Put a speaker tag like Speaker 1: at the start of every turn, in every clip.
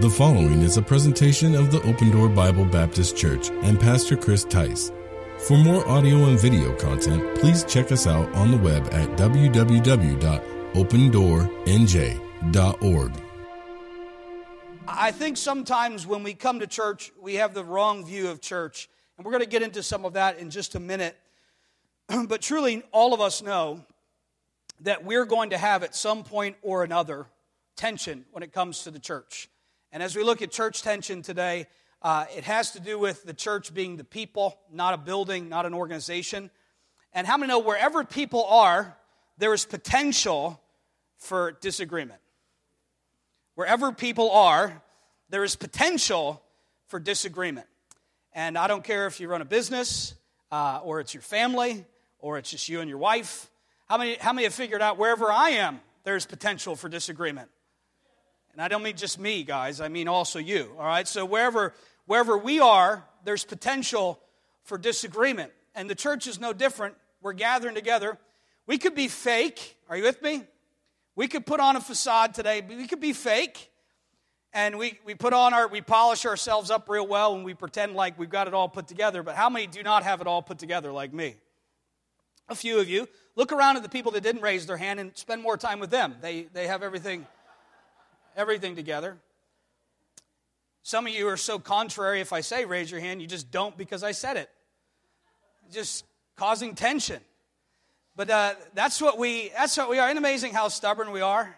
Speaker 1: The following is a presentation of the Open Door Bible Baptist Church and Pastor Chris Tice. For more audio and video content, please check us out on the web at www.opendoornj.org.
Speaker 2: I think sometimes when we come to church, we have the wrong view of church. And we're going to get into some of that in just a minute. but truly, all of us know that we're going to have at some point or another tension when it comes to the church. And as we look at church tension today, uh, it has to do with the church being the people, not a building, not an organization. And how many know wherever people are, there is potential for disagreement? Wherever people are, there is potential for disagreement. And I don't care if you run a business, uh, or it's your family, or it's just you and your wife. How many, how many have figured out wherever I am, there's potential for disagreement? And I don't mean just me, guys, I mean also you. All right? So wherever wherever we are, there's potential for disagreement. And the church is no different. We're gathering together. We could be fake. Are you with me? We could put on a facade today. We could be fake. And we, we put on our, we polish ourselves up real well and we pretend like we've got it all put together. But how many do not have it all put together like me? A few of you. Look around at the people that didn't raise their hand and spend more time with them. They, they have everything everything together. Some of you are so contrary, if I say raise your hand, you just don't because I said it. Just causing tension. But uh, that's what we that's what we are. Isn't amazing how stubborn we are?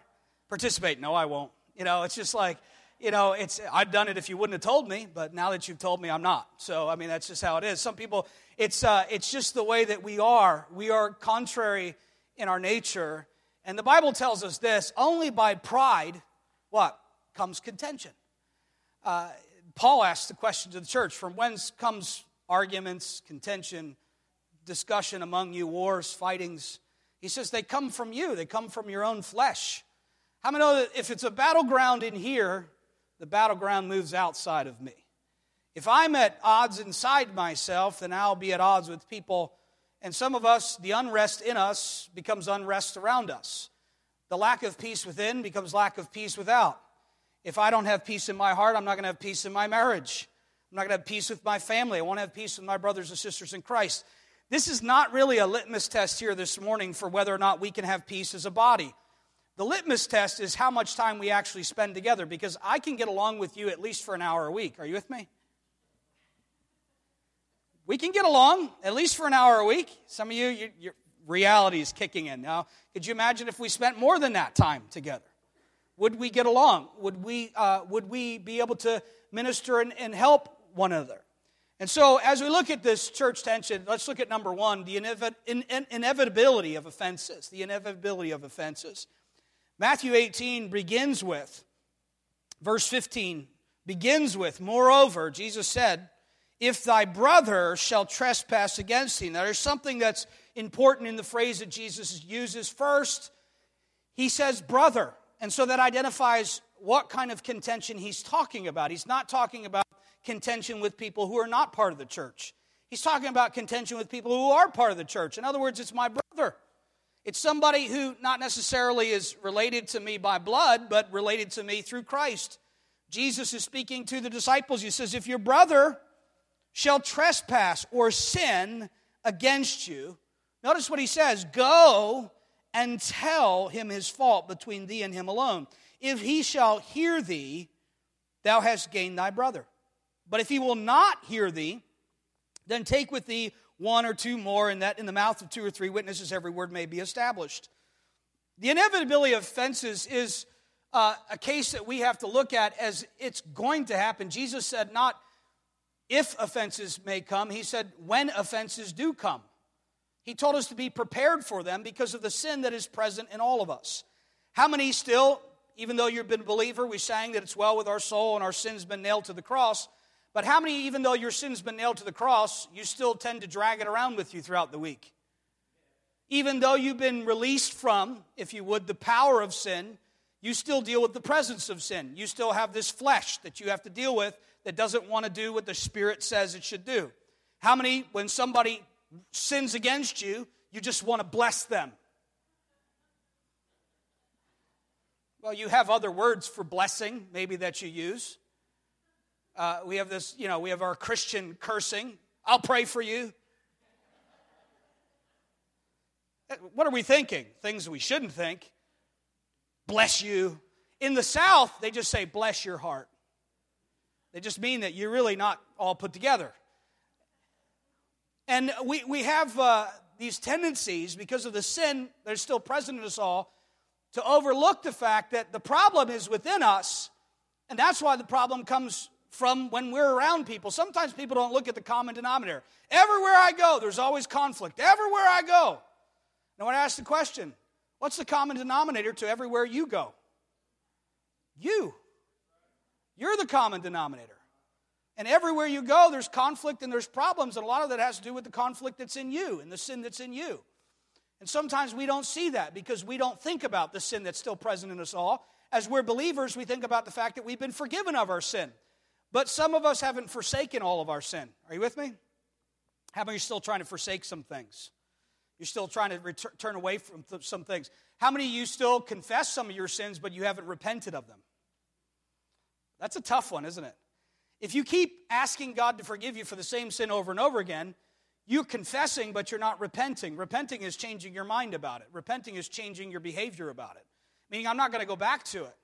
Speaker 2: Participate. No, I won't. You know, it's just like, you know, it's I've done it if you wouldn't have told me, but now that you've told me, I'm not. So I mean, that's just how it is. Some people, it's uh, it's just the way that we are. We are contrary in our nature, and the Bible tells us this: only by pride what? Comes contention. Uh, Paul asks the question to the church from whence comes arguments, contention, discussion among you, wars, fightings? He says they come from you, they come from your own flesh. How many know that if it's a battleground in here, the battleground moves outside of me? If I'm at odds inside myself, then I'll be at odds with people. And some of us, the unrest in us becomes unrest around us. The lack of peace within becomes lack of peace without. If I don't have peace in my heart, I'm not going to have peace in my marriage. I'm not going to have peace with my family. I won't have peace with my brothers and sisters in Christ. This is not really a litmus test here this morning for whether or not we can have peace as a body. The litmus test is how much time we actually spend together because I can get along with you at least for an hour a week. Are you with me? We can get along at least for an hour a week. Some of you, you reality is kicking in. Now, could you imagine if we spent more than that time together? Would we get along? Would we, uh, would we be able to minister and, and help one another? And so, as we look at this church tension, let's look at number one the inevi- in, in, inevitability of offenses. The inevitability of offenses. Matthew 18 begins with, verse 15 begins with, Moreover, Jesus said, If thy brother shall trespass against thee. Now, there's something that's important in the phrase that Jesus uses. First, he says brother. And so that identifies what kind of contention he's talking about. He's not talking about contention with people who are not part of the church. He's talking about contention with people who are part of the church. In other words, it's my brother. It's somebody who not necessarily is related to me by blood, but related to me through Christ. Jesus is speaking to the disciples. He says, If your brother shall trespass or sin against you, Notice what he says Go and tell him his fault between thee and him alone. If he shall hear thee, thou hast gained thy brother. But if he will not hear thee, then take with thee one or two more, and that in the mouth of two or three witnesses every word may be established. The inevitability of offenses is uh, a case that we have to look at as it's going to happen. Jesus said, not if offenses may come, he said, when offenses do come. He told us to be prepared for them because of the sin that is present in all of us. How many still, even though you've been a believer, we sang that it's well with our soul and our sin's been nailed to the cross, but how many, even though your sin's been nailed to the cross, you still tend to drag it around with you throughout the week? Even though you've been released from, if you would, the power of sin, you still deal with the presence of sin. You still have this flesh that you have to deal with that doesn't want to do what the Spirit says it should do. How many, when somebody sins against you, you just want to bless them. Well, you have other words for blessing, maybe that you use. Uh, we have this, you know, we have our Christian cursing. I'll pray for you. What are we thinking? Things we shouldn't think. Bless you. In the South, they just say, bless your heart. They just mean that you're really not all put together. And we, we have uh, these tendencies because of the sin that's still present in us all to overlook the fact that the problem is within us, and that's why the problem comes from when we're around people. Sometimes people don't look at the common denominator. Everywhere I go, there's always conflict. Everywhere I go. Now, I ask the question, what's the common denominator to everywhere you go? You. You're the common denominator. And everywhere you go, there's conflict and there's problems, and a lot of that has to do with the conflict that's in you and the sin that's in you. And sometimes we don't see that because we don't think about the sin that's still present in us all. As we're believers, we think about the fact that we've been forgiven of our sin. But some of us haven't forsaken all of our sin. Are you with me? How many are still trying to forsake some things? You're still trying to return, turn away from th- some things. How many of you still confess some of your sins, but you haven't repented of them? That's a tough one, isn't it? If you keep asking God to forgive you for the same sin over and over again, you're confessing, but you're not repenting. Repenting is changing your mind about it, repenting is changing your behavior about it. Meaning, I'm not going to go back to it.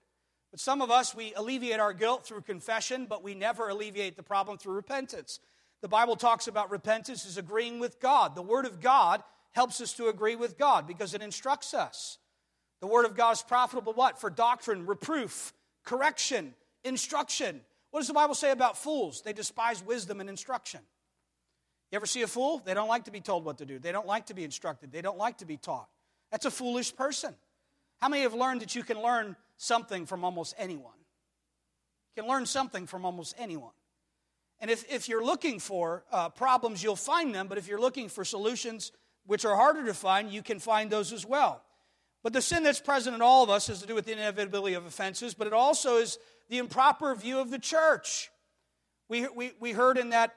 Speaker 2: But some of us, we alleviate our guilt through confession, but we never alleviate the problem through repentance. The Bible talks about repentance as agreeing with God. The Word of God helps us to agree with God because it instructs us. The Word of God is profitable what? For doctrine, reproof, correction, instruction. What does the Bible say about fools? They despise wisdom and instruction. You ever see a fool? They don't like to be told what to do. They don't like to be instructed. They don't like to be taught. That's a foolish person. How many have learned that you can learn something from almost anyone? You can learn something from almost anyone. And if, if you're looking for uh, problems, you'll find them. But if you're looking for solutions which are harder to find, you can find those as well. But the sin that's present in all of us has to do with the inevitability of offenses, but it also is the improper view of the church. We, we, we heard in that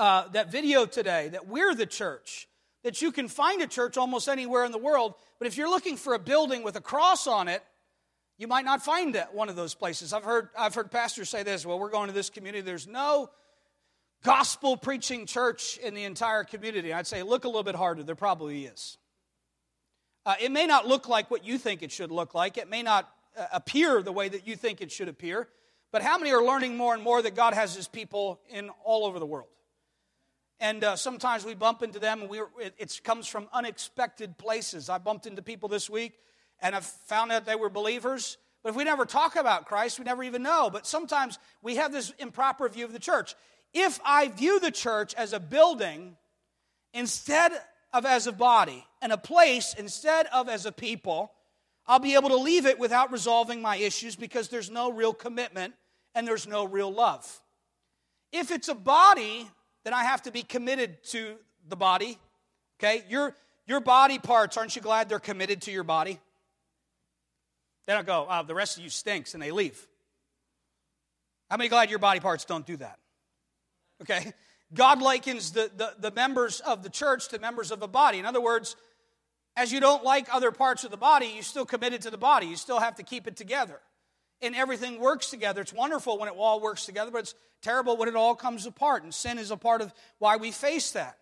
Speaker 2: uh, that video today that we're the church, that you can find a church almost anywhere in the world, but if you're looking for a building with a cross on it, you might not find that one of those places. I've heard, I've heard pastors say this well, we're going to this community, there's no gospel preaching church in the entire community. I'd say look a little bit harder, there probably is. Uh, it may not look like what you think it should look like, it may not appear the way that you think it should appear, but how many are learning more and more that God has his people in all over the world? And uh, sometimes we bump into them, and we it, it comes from unexpected places. I bumped into people this week, and I've found out they were believers. But if we never talk about Christ, we never even know. But sometimes we have this improper view of the church. If I view the church as a building instead of as a body, and a place instead of as a people, I'll be able to leave it without resolving my issues because there's no real commitment and there's no real love. If it's a body then I have to be committed to the body. Okay? Your, your body parts, aren't you glad they're committed to your body? They don't go, oh, the rest of you stinks, and they leave. How many glad your body parts don't do that? Okay? God likens the, the, the members of the church to members of a body. In other words, as you don't like other parts of the body, you're still committed to the body. You still have to keep it together and everything works together. It's wonderful when it all works together, but it's terrible when it all comes apart. And sin is a part of why we face that.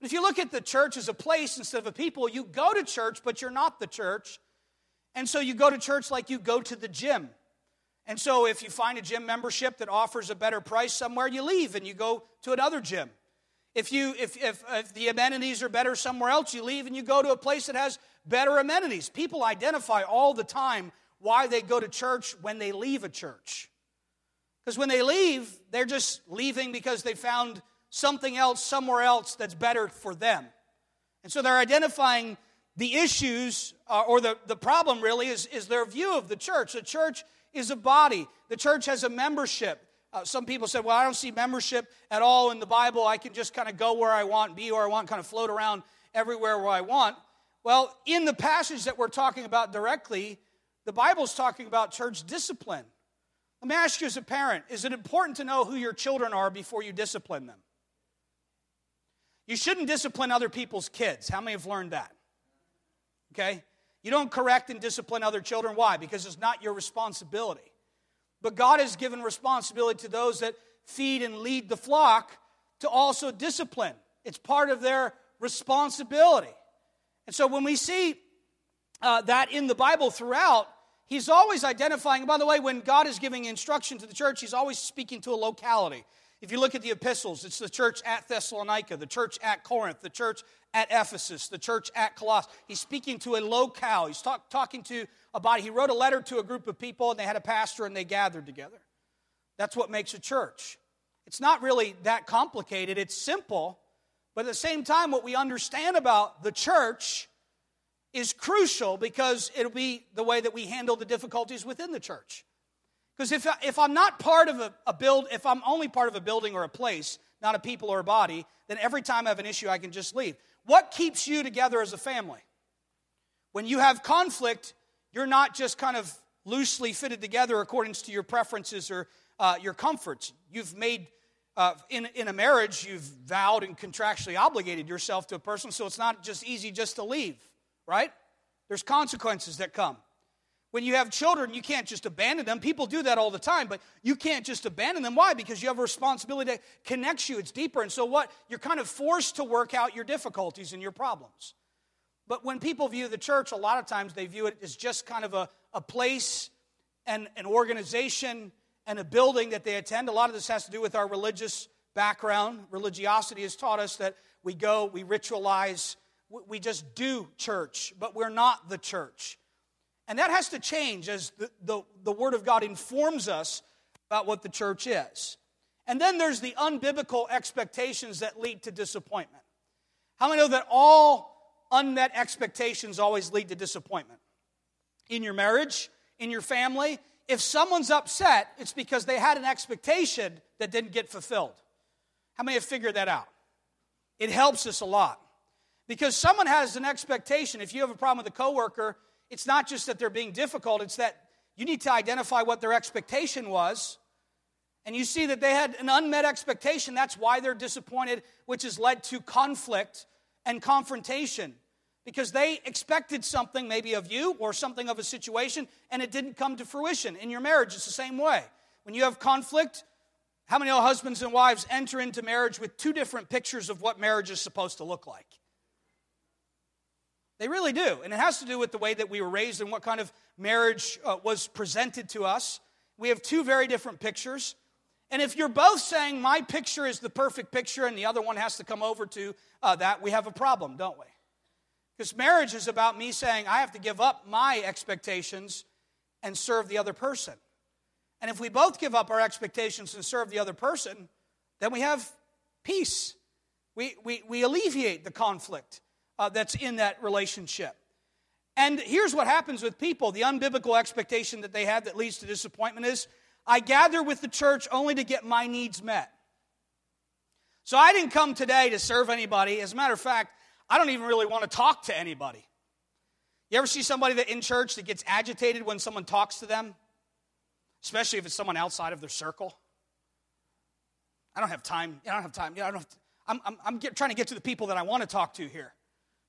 Speaker 2: If you look at the church as a place instead of a people, you go to church, but you're not the church. And so you go to church like you go to the gym. And so if you find a gym membership that offers a better price somewhere, you leave and you go to another gym. If, you, if, if, if the amenities are better somewhere else, you leave and you go to a place that has better amenities. People identify all the time why they go to church when they leave a church. Because when they leave, they're just leaving because they found something else somewhere else that's better for them. And so they're identifying the issues, uh, or the, the problem really is, is their view of the church. The church is a body, the church has a membership. Uh, some people said, Well, I don't see membership at all in the Bible. I can just kind of go where I want, be where I want, kind of float around everywhere where I want. Well, in the passage that we're talking about directly, the Bible's talking about church discipline. Let me ask you as a parent is it important to know who your children are before you discipline them? You shouldn't discipline other people's kids. How many have learned that? Okay? You don't correct and discipline other children. Why? Because it's not your responsibility. But God has given responsibility to those that feed and lead the flock to also discipline. It's part of their responsibility. And so when we see uh, that in the Bible throughout, he's always identifying, by the way, when God is giving instruction to the church, he's always speaking to a locality. If you look at the epistles, it's the church at Thessalonica, the church at Corinth, the church at Ephesus, the church at Colossus. He's speaking to a locale. He's talk, talking to a body. He wrote a letter to a group of people, and they had a pastor, and they gathered together. That's what makes a church. It's not really that complicated, it's simple, but at the same time, what we understand about the church is crucial because it'll be the way that we handle the difficulties within the church. Because if, I, if I'm not part of a, a build, if I'm only part of a building or a place, not a people or a body, then every time I have an issue, I can just leave. What keeps you together as a family? When you have conflict, you're not just kind of loosely fitted together according to your preferences or uh, your comforts. You've made, uh, in, in a marriage, you've vowed and contractually obligated yourself to a person, so it's not just easy just to leave, right? There's consequences that come. When you have children, you can't just abandon them. People do that all the time, but you can't just abandon them. Why? Because you have a responsibility that connects you. It's deeper. And so, what? You're kind of forced to work out your difficulties and your problems. But when people view the church, a lot of times they view it as just kind of a, a place and an organization and a building that they attend. A lot of this has to do with our religious background. Religiosity has taught us that we go, we ritualize, we just do church, but we're not the church. And that has to change as the, the, the, Word of God informs us about what the church is. And then there's the unbiblical expectations that lead to disappointment. How many know that all unmet expectations always lead to disappointment? In your marriage, in your family, if someone's upset, it's because they had an expectation that didn't get fulfilled. How many have figured that out? It helps us a lot. Because someone has an expectation. If you have a problem with a coworker, it's not just that they're being difficult, it's that you need to identify what their expectation was. And you see that they had an unmet expectation. That's why they're disappointed, which has led to conflict and confrontation. Because they expected something maybe of you or something of a situation, and it didn't come to fruition. In your marriage, it's the same way. When you have conflict, how many husbands and wives enter into marriage with two different pictures of what marriage is supposed to look like? They really do. And it has to do with the way that we were raised and what kind of marriage uh, was presented to us. We have two very different pictures. And if you're both saying my picture is the perfect picture and the other one has to come over to uh, that, we have a problem, don't we? Because marriage is about me saying I have to give up my expectations and serve the other person. And if we both give up our expectations and serve the other person, then we have peace. We, we, we alleviate the conflict uh, that's in that relationship. And here's what happens with people the unbiblical expectation that they have that leads to disappointment is I gather with the church only to get my needs met. So I didn't come today to serve anybody. As a matter of fact, I don't even really want to talk to anybody. You ever see somebody that in church that gets agitated when someone talks to them? Especially if it's someone outside of their circle. I don't have time. I don't have time. I don't have I'm, I'm, I'm get, trying to get to the people that I want to talk to here.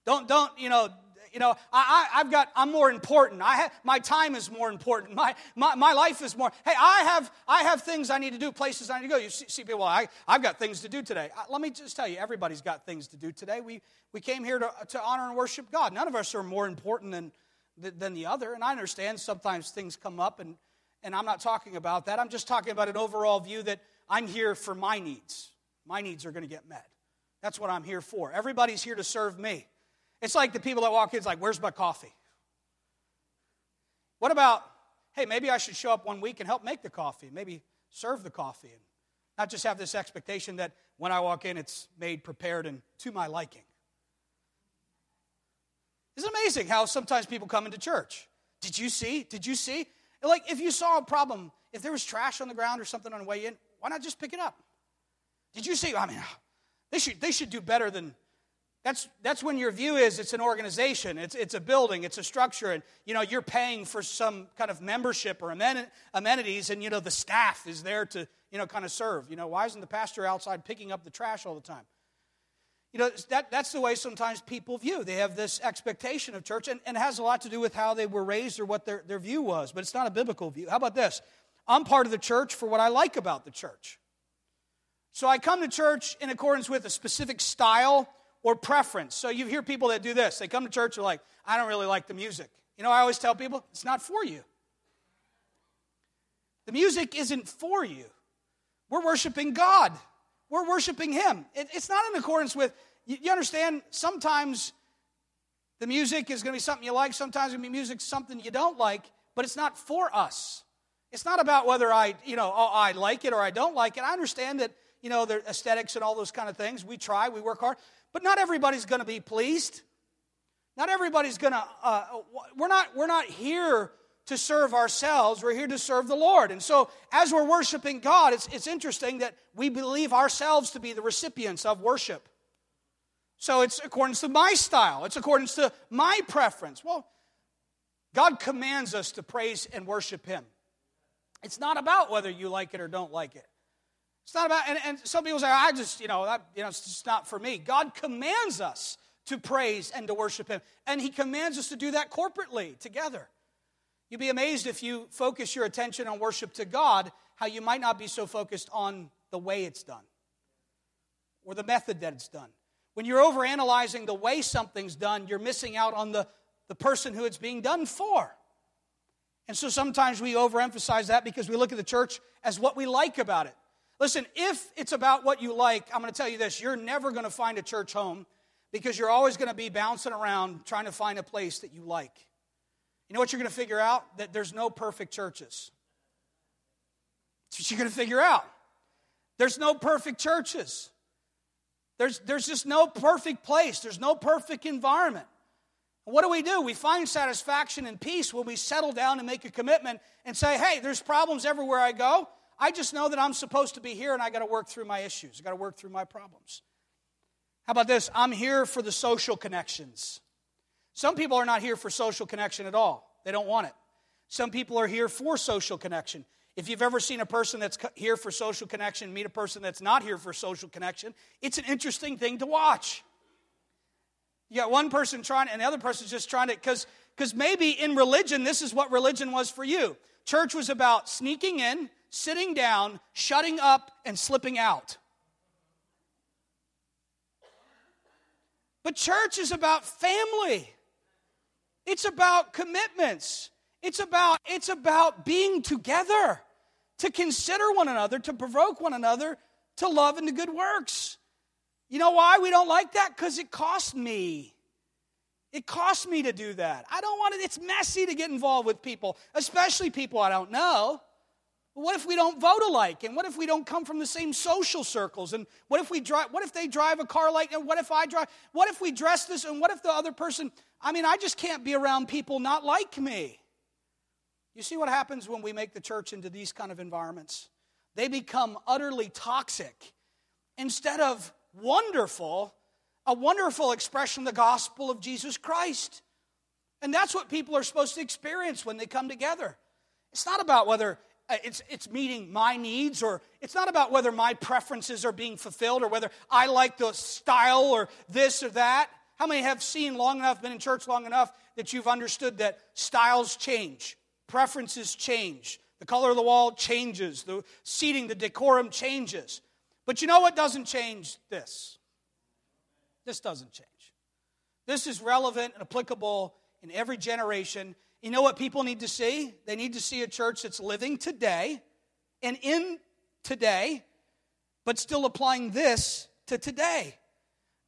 Speaker 2: Don't, don't, you know, you know, I, I, have got, I'm more important. I have, my time is more important. My, my, my life is more, hey, I have, I have things I need to do, places I need to go. You see, see people, I, I've got things to do today. Uh, let me just tell you, everybody's got things to do today. We, we came here to, to honor and worship God. None of us are more important than, than the other. And I understand sometimes things come up, and, and I'm not talking about that. I'm just talking about an overall view that I'm here for my needs. My needs are going to get met. That's what I'm here for. Everybody's here to serve me. It's like the people that walk in, it's like, where's my coffee? What about, hey, maybe I should show up one week and help make the coffee, maybe serve the coffee, and not just have this expectation that when I walk in, it's made, prepared, and to my liking. It's amazing how sometimes people come into church. Did you see? Did you see? Like, if you saw a problem, if there was trash on the ground or something on the way in, why not just pick it up? Did you see? I mean, they should, they should do better than that's, that's when your view is it's an organization, it's, it's a building, it's a structure, and you know, you're paying for some kind of membership or amenities, and you know, the staff is there to, you know, kind of serve. You know, why isn't the pastor outside picking up the trash all the time? you know, that, that's the way sometimes people view. They have this expectation of church, and, and it has a lot to do with how they were raised or what their, their view was, but it's not a biblical view. How about this? I'm part of the church for what I like about the church. So I come to church in accordance with a specific style or preference. So you hear people that do this. They come to church, they're like, I don't really like the music. You know, I always tell people, it's not for you. The music isn't for you. We're worshiping God. We're worshiping Him. It, it's not in accordance with, you, you, understand, sometimes the music is going to be something you like, sometimes it's going to be music something you don't like, but it's not for us. It's not about whether I, you know, oh, I like it or I don't like it. I understand that, you know, the aesthetics and all those kind of things. We try, we work hard, but not everybody's going to be pleased. Not everybody's going to, uh, we're, not, we're not here to serve ourselves, we're here to serve the Lord. And so, as we're worshiping God, it's, it's interesting that we believe ourselves to be the recipients of worship. So, it's according to my style, it's according to my preference. Well, God commands us to praise and worship Him. It's not about whether you like it or don't like it. It's not about, and, and some people say, I just, you know, that, you know, it's just not for me. God commands us to praise and to worship Him. And He commands us to do that corporately, together. You'd be amazed if you focus your attention on worship to God, how you might not be so focused on the way it's done or the method that it's done. When you're overanalyzing the way something's done, you're missing out on the, the person who it's being done for. And so sometimes we overemphasize that because we look at the church as what we like about it. Listen, if it's about what you like, I'm going to tell you this you're never going to find a church home because you're always going to be bouncing around trying to find a place that you like. You know what you're going to figure out? That there's no perfect churches. That's what you're going to figure out. There's no perfect churches. There's, there's just no perfect place. There's no perfect environment. what do we do? We find satisfaction and peace when we settle down and make a commitment and say, hey, there's problems everywhere I go. I just know that I'm supposed to be here and I got to work through my issues. I got to work through my problems. How about this? I'm here for the social connections. Some people are not here for social connection at all, they don't want it. Some people are here for social connection. If you've ever seen a person that's here for social connection meet a person that's not here for social connection, it's an interesting thing to watch. You got one person trying, and the other person's just trying to, because because maybe in religion, this is what religion was for you. Church was about sneaking in, sitting down, shutting up, and slipping out. But church is about family. It's about commitments. It's about, it's about being together, to consider one another, to provoke one another to love and to good works. You know why we don't like that? Because it costs me. It costs me to do that. I don't want it, it's messy to get involved with people, especially people I don't know. What if we don't vote alike? And what if we don't come from the same social circles? And what if we drive what if they drive a car like and what if I drive what if we dress this and what if the other person I mean I just can't be around people not like me. You see what happens when we make the church into these kind of environments? They become utterly toxic instead of wonderful, a wonderful expression of the gospel of Jesus Christ. And that's what people are supposed to experience when they come together. It's not about whether Uh, it's, it's meeting my needs, or it's not about whether my preferences are being fulfilled or whether I like the style or this or that. How many have seen long enough, been in church long enough, that you've understood that styles change, preferences change, the color of the wall changes, the seating, the decorum changes. But you know what doesn't change this? This doesn't change. This is relevant and applicable in every generation you know what people need to see? They need to see a church that's living today and in today, but still applying this to today.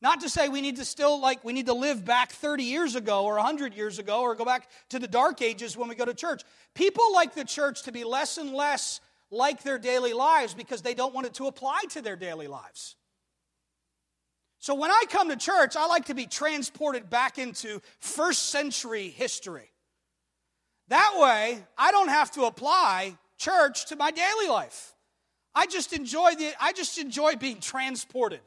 Speaker 2: Not to say we need to still, like, we need to live back 30 years ago or 100 years ago or go back to the dark ages when we go to church. People like the church to be less and less like their daily lives because they don't want it to apply to their daily lives. So when I come to church, I like to be transported back into first century history. That way, I don't have to apply church to my daily life. I just enjoy the I just enjoy being transported.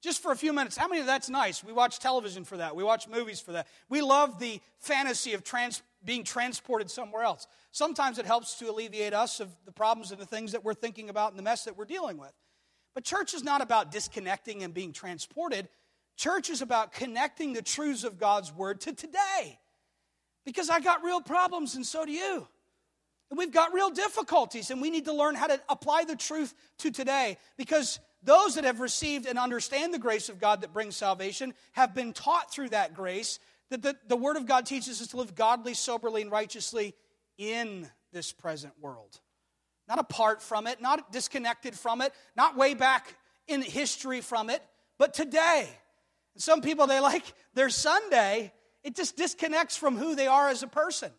Speaker 2: Just for a few minutes. How many of that's nice? We watch television for that. We watch movies for that. We love the fantasy of trans, being transported somewhere else. Sometimes it helps to alleviate us of the problems and the things that we're thinking about and the mess that we're dealing with. But church is not about disconnecting and being transported. Church is about connecting the truths of God's word to today. Because I got real problems, and so do you. And we've got real difficulties, and we need to learn how to apply the truth to today. Because those that have received and understand the grace of God that brings salvation have been taught through that grace that the, the Word of God teaches us to live godly, soberly, and righteously in this present world. Not apart from it, not disconnected from it, not way back in history from it, but today. Some people, they like their Sunday, it just disconnects from who they are as a person.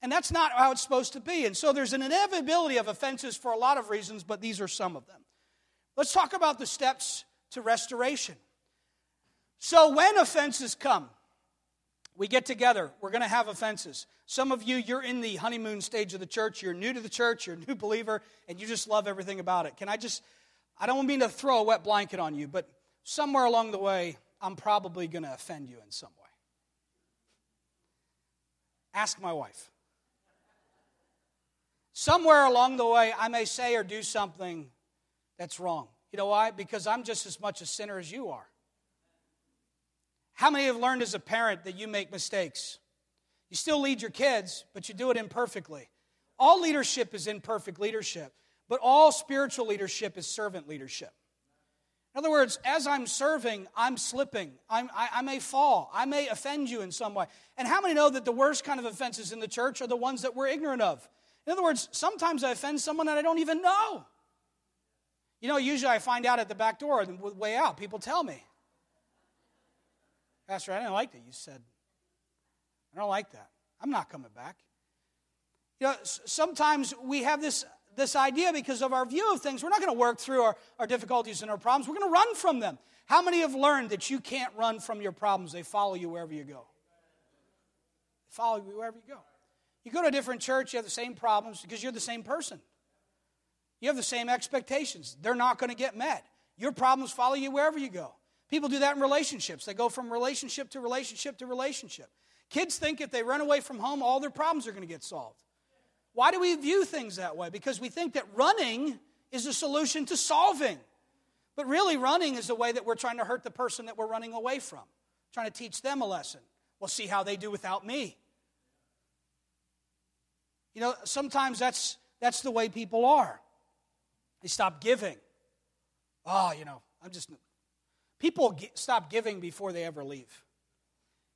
Speaker 2: And that's not how it's supposed to be. And so there's an inevitability of offenses for a lot of reasons, but these are some of them. Let's talk about the steps to restoration. So when offenses come, we get together, we're going to have offenses. Some of you, you're in the honeymoon stage of the church, you're new to the church, you're a new believer, and you just love everything about it. Can I just, I don't mean to throw a wet blanket on you, but somewhere along the way, I'm probably going to offend you in some way. Ask my wife. Somewhere along the way, I may say or do something that's wrong. You know why? Because I'm just as much a sinner as you are. How many have learned as a parent that you make mistakes? You still lead your kids, but you do it imperfectly. All leadership is imperfect leadership, but all spiritual leadership is servant leadership. In other words, as I'm serving, I'm slipping. I'm, I, I may fall. I may offend you in some way. And how many know that the worst kind of offenses in the church are the ones that we're ignorant of? In other words, sometimes I offend someone that I don't even know. You know, usually I find out at the back door and way out. People tell me. Pastor, I didn't like that you said. I don't like that. I'm not coming back. You know, sometimes we have this, this idea because of our view of things. We're not going to work through our, our difficulties and our problems. We're going to run from them. How many have learned that you can't run from your problems? They follow you wherever you go. They follow you wherever you go. You go to a different church, you have the same problems because you're the same person. You have the same expectations. They're not going to get met. Your problems follow you wherever you go. People do that in relationships. They go from relationship to relationship to relationship. Kids think if they run away from home, all their problems are going to get solved. Why do we view things that way? Because we think that running is a solution to solving. But really, running is the way that we're trying to hurt the person that we're running away from, trying to teach them a lesson. We'll see how they do without me. You know, sometimes that's, that's the way people are. They stop giving. Oh, you know, I'm just. People stop giving before they ever leave.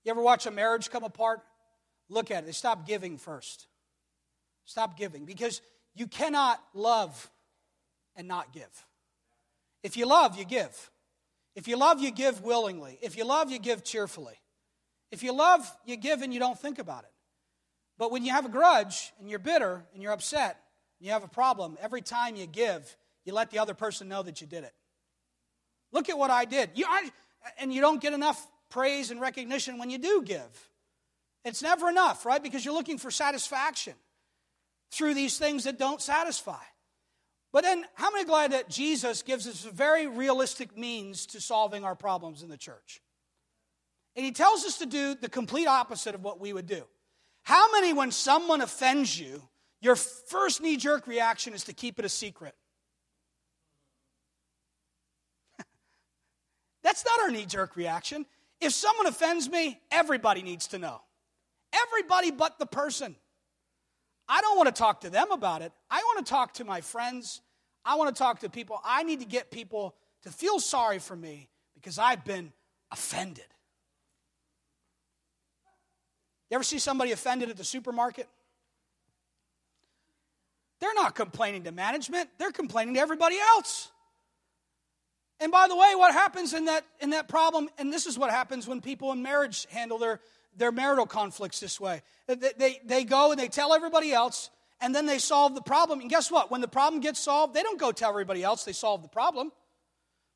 Speaker 2: You ever watch a marriage come apart? Look at it. They stop giving first. Stop giving because you cannot love and not give. If you love, you give. If you love, you give willingly. If you love, you give cheerfully. If you love, you give and you don't think about it. But when you have a grudge and you're bitter and you're upset, and you have a problem, every time you give, you let the other person know that you did it. Look at what I did. You, I, and you don't get enough praise and recognition when you do give. It's never enough, right? Because you're looking for satisfaction through these things that don't satisfy. But then, how many glad that Jesus gives us a very realistic means to solving our problems in the church? And he tells us to do the complete opposite of what we would do. How many, when someone offends you, your first knee jerk reaction is to keep it a secret? That's not our knee jerk reaction. If someone offends me, everybody needs to know. Everybody but the person. I don't want to talk to them about it. I want to talk to my friends. I want to talk to people. I need to get people to feel sorry for me because I've been offended. You ever see somebody offended at the supermarket? They're not complaining to management, they're complaining to everybody else. And by the way, what happens in that, in that problem, and this is what happens when people in marriage handle their, their marital conflicts this way. They, they, they go and they tell everybody else, and then they solve the problem. And guess what? When the problem gets solved, they don't go tell everybody else they solved the problem.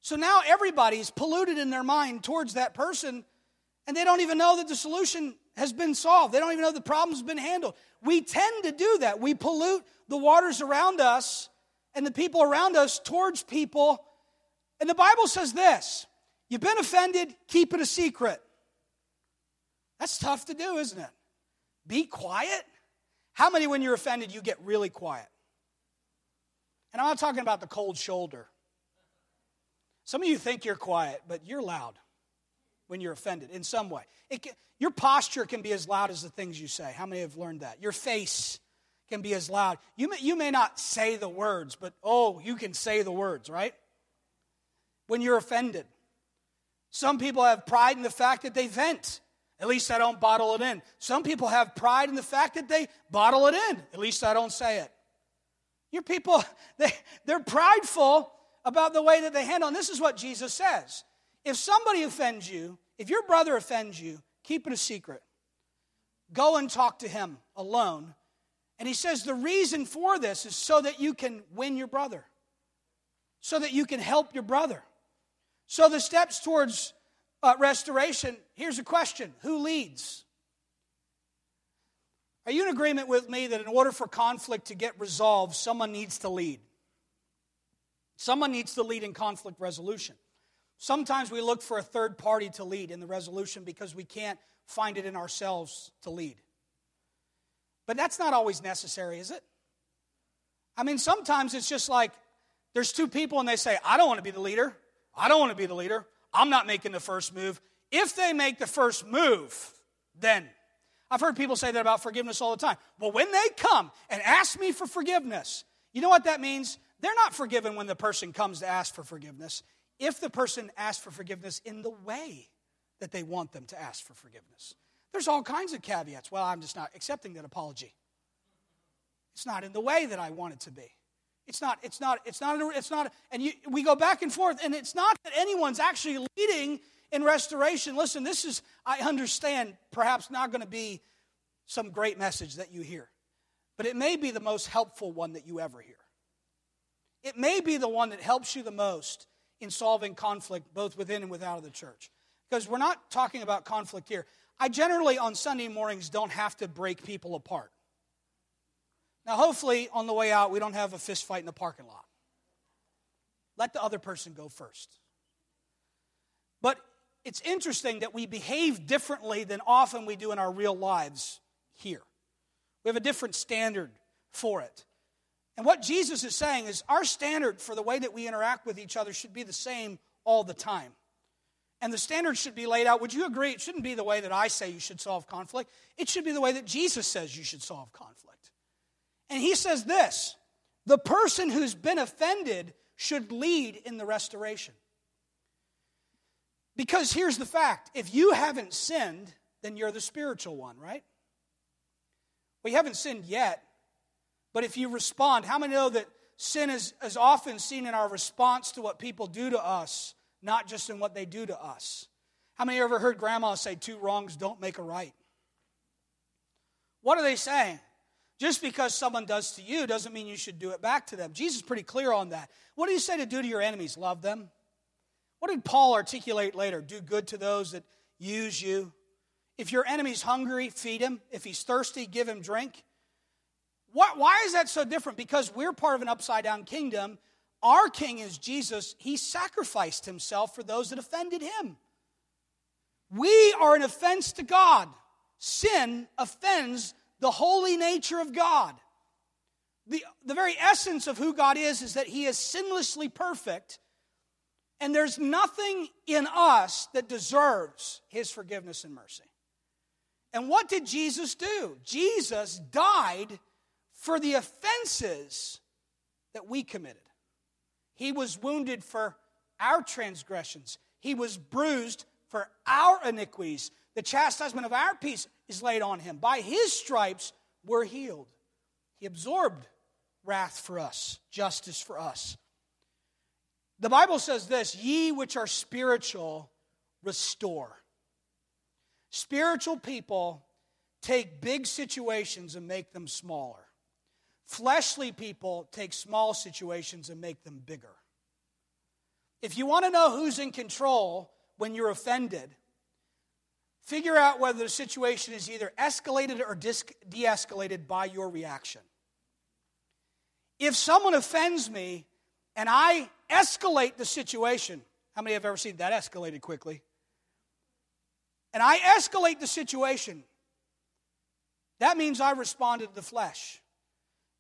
Speaker 2: So now everybody's polluted in their mind towards that person, and they don't even know that the solution has been solved. They don't even know the problem's been handled. We tend to do that. We pollute the waters around us and the people around us towards people. And the Bible says this you've been offended, keep it a secret. That's tough to do, isn't it? Be quiet. How many, when you're offended, you get really quiet? And I'm not talking about the cold shoulder. Some of you think you're quiet, but you're loud. when you're offended in some way. Can, your posture can be as loud as the things you say. How many have learned that? Your face can be as loud. You may, you may not say the words, but oh, you can say the words, right? When you're offended. Some people have pride in the fact that they vent. At least I don't bottle it in. Some people have pride in the fact that they bottle it in. At least I don't say it. Your people, they, they're prideful about the way that they handle. And this is what Jesus says. If somebody offends you, if your brother offends you, keep it a secret. Go and talk to him alone. And he says the reason for this is so that you can win your brother, so that you can help your brother. So the steps towards uh, restoration here's a question Who leads? Are you in agreement with me that in order for conflict to get resolved, someone needs to lead? Someone needs to lead in conflict resolution. Sometimes we look for a third party to lead in the resolution because we can't find it in ourselves to lead. But that's not always necessary, is it? I mean, sometimes it's just like there's two people and they say, I don't want to be the leader. I don't want to be the leader. I'm not making the first move. If they make the first move, then. I've heard people say that about forgiveness all the time. Well, when they come and ask me for forgiveness, you know what that means? They're not forgiven when the person comes to ask for forgiveness if the person asks for forgiveness in the way that they want them to ask for forgiveness. There's all kinds of caveats. Well, I'm just not accepting that apology. It's not in the way that I want it to be. It's not, it's not, it's not, it's not, and you, we go back and forth, and it's not that anyone's actually leading in restoration. Listen, this is, I understand, perhaps not going to be some great message that you hear, but it may be the most helpful one that you ever hear. It may be the one that helps you the most in solving conflict both within and without of the church. Because we're not talking about conflict here. I generally, on Sunday mornings, don't have to break people apart. Now, hopefully, on the way out, we don't have a fist fight in the parking lot. Let the other person go first. But it's interesting that we behave differently than often we do in our real lives here. We have a different standard for it. And what Jesus is saying is our standard for the way that we interact with each other should be the same all the time. And the standard should be laid out. Would you agree? It shouldn't be the way that I say you should solve conflict, it should be the way that Jesus says you should solve conflict. And he says this the person who's been offended should lead in the restoration. Because here's the fact if you haven't sinned, then you're the spiritual one, right? We haven't sinned yet, but if you respond, how many know that sin is, is often seen in our response to what people do to us, not just in what they do to us? How many ever heard grandma say, two wrongs don't make a right? What are they saying? Just because someone does to you doesn't mean you should do it back to them. Jesus is pretty clear on that. What do you say to do to your enemies? Love them. What did Paul articulate later? Do good to those that use you. If your enemy's hungry, feed him. If he's thirsty, give him drink. What, why is that so different? Because we're part of an upside down kingdom. Our king is Jesus. He sacrificed himself for those that offended him. We are an offense to God. Sin offends the holy nature of God. The, the very essence of who God is is that He is sinlessly perfect, and there's nothing in us that deserves His forgiveness and mercy. And what did Jesus do? Jesus died for the offenses that we committed. He was wounded for our transgressions, He was bruised for our iniquities. The chastisement of our peace is laid on Him. By His stripes, we're healed. He absorbed wrath for us, justice for us. The Bible says this Ye which are spiritual, restore. Spiritual people take big situations and make them smaller. Fleshly people take small situations and make them bigger. If you want to know who's in control when you're offended, figure out whether the situation is either escalated or de escalated by your reaction. If someone offends me and I escalate the situation, how many have ever seen that escalated quickly? And I escalate the situation, that means I responded to the flesh.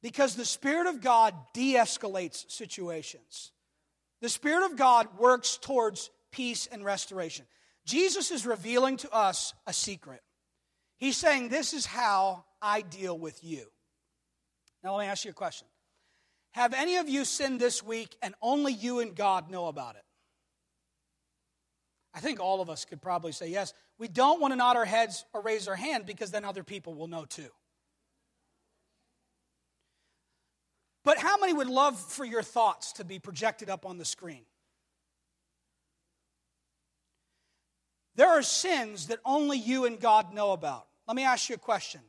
Speaker 2: Because the Spirit of God de escalates situations. The Spirit of God works towards peace and restoration. Jesus is revealing to us a secret. He's saying, This is how I deal with you. Now, let me ask you a question Have any of you sinned this week and only you and God know about it? I think all of us could probably say yes. We don't want to nod our heads or raise our hand because then other people will know too. But how many would love for your thoughts to be projected up on the screen? There are sins that only you and God know about. Let me ask you a question